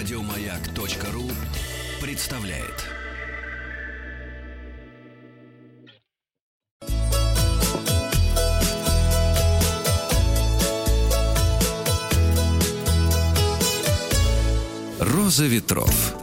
Радиомаяк.ру представляет. Роза ветров.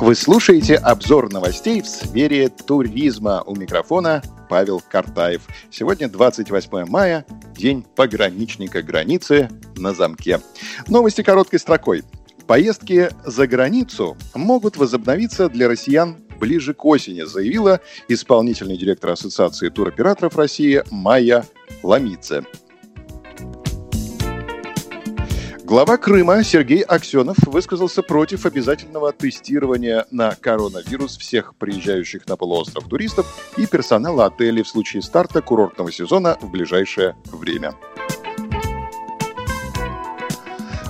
Вы слушаете обзор новостей в сфере туризма. У микрофона Павел Картаев. Сегодня 28 мая, день пограничника границы на замке. Новости короткой строкой. Поездки за границу могут возобновиться для россиян ближе к осени, заявила исполнительный директор Ассоциации туроператоров России Майя Ламидзе. Глава Крыма Сергей Аксенов высказался против обязательного тестирования на коронавирус всех приезжающих на полуостров туристов и персонала отелей в случае старта курортного сезона в ближайшее время.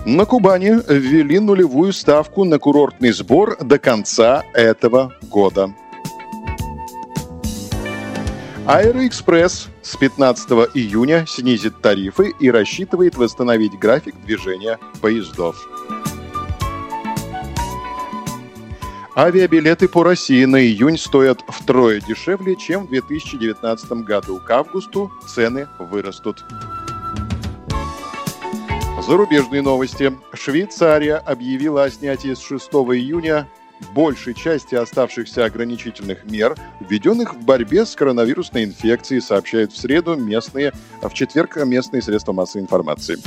На Кубани ввели нулевую ставку на курортный сбор до конца этого года. Аэроэкспресс с 15 июня снизит тарифы и рассчитывает восстановить график движения поездов. Авиабилеты по России на июнь стоят втрое дешевле, чем в 2019 году. К августу цены вырастут. Зарубежные новости. Швейцария объявила о снятии с 6 июня большей части оставшихся ограничительных мер, введенных в борьбе с коронавирусной инфекцией, сообщают в среду местные, а в четверг местные средства массовой информации.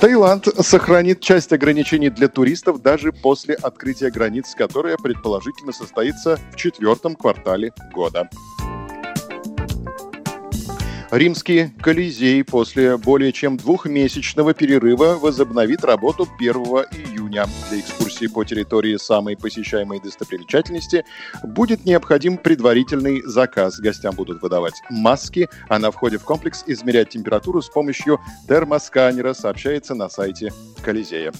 Таиланд сохранит часть ограничений для туристов даже после открытия границ, которое предположительно состоится в четвертом квартале года. Римский Колизей после более чем двухмесячного перерыва возобновит работу 1 июня. Для экскурсии по территории самой посещаемой достопримечательности будет необходим предварительный заказ. Гостям будут выдавать маски, а на входе в комплекс измерять температуру с помощью термосканера, сообщается на сайте Колизея.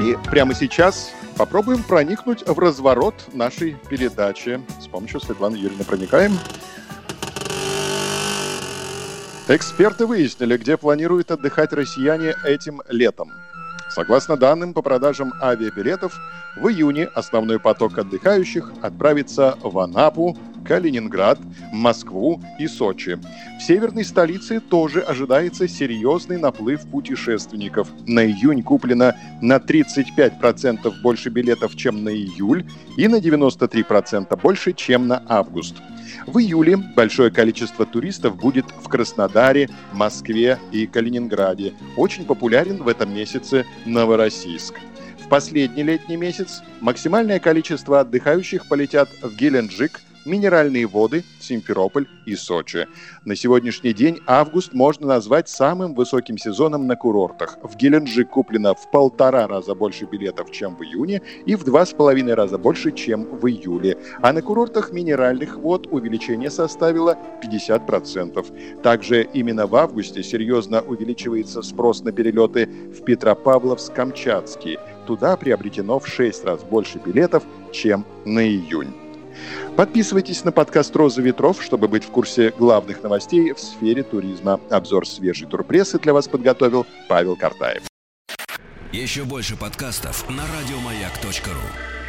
И прямо сейчас попробуем проникнуть в разворот нашей передачи. С помощью Светланы Юрьевны проникаем. Эксперты выяснили, где планируют отдыхать россияне этим летом. Согласно данным по продажам авиабилетов, в июне основной поток отдыхающих отправится в Анапу, Калининград, Москву и Сочи. В северной столице тоже ожидается серьезный наплыв путешественников. На июнь куплено на 35% больше билетов, чем на июль, и на 93% больше, чем на август. В июле большое количество туристов будет в Краснодаре, Москве и Калининграде. Очень популярен в этом месяце Новороссийск. В последний летний месяц максимальное количество отдыхающих полетят в Геленджик – Минеральные воды, Симферополь и Сочи. На сегодняшний день август можно назвать самым высоким сезоном на курортах. В Геленджик куплено в полтора раза больше билетов, чем в июне, и в два с половиной раза больше, чем в июле. А на курортах минеральных вод увеличение составило 50%. Также именно в августе серьезно увеличивается спрос на перелеты в Петропавловск-Камчатский. Туда приобретено в 6 раз больше билетов, чем на июнь. Подписывайтесь на подкаст «Роза ветров», чтобы быть в курсе главных новостей в сфере туризма. Обзор свежей турпрессы для вас подготовил Павел Картаев. Еще больше подкастов на радиомаяк.ру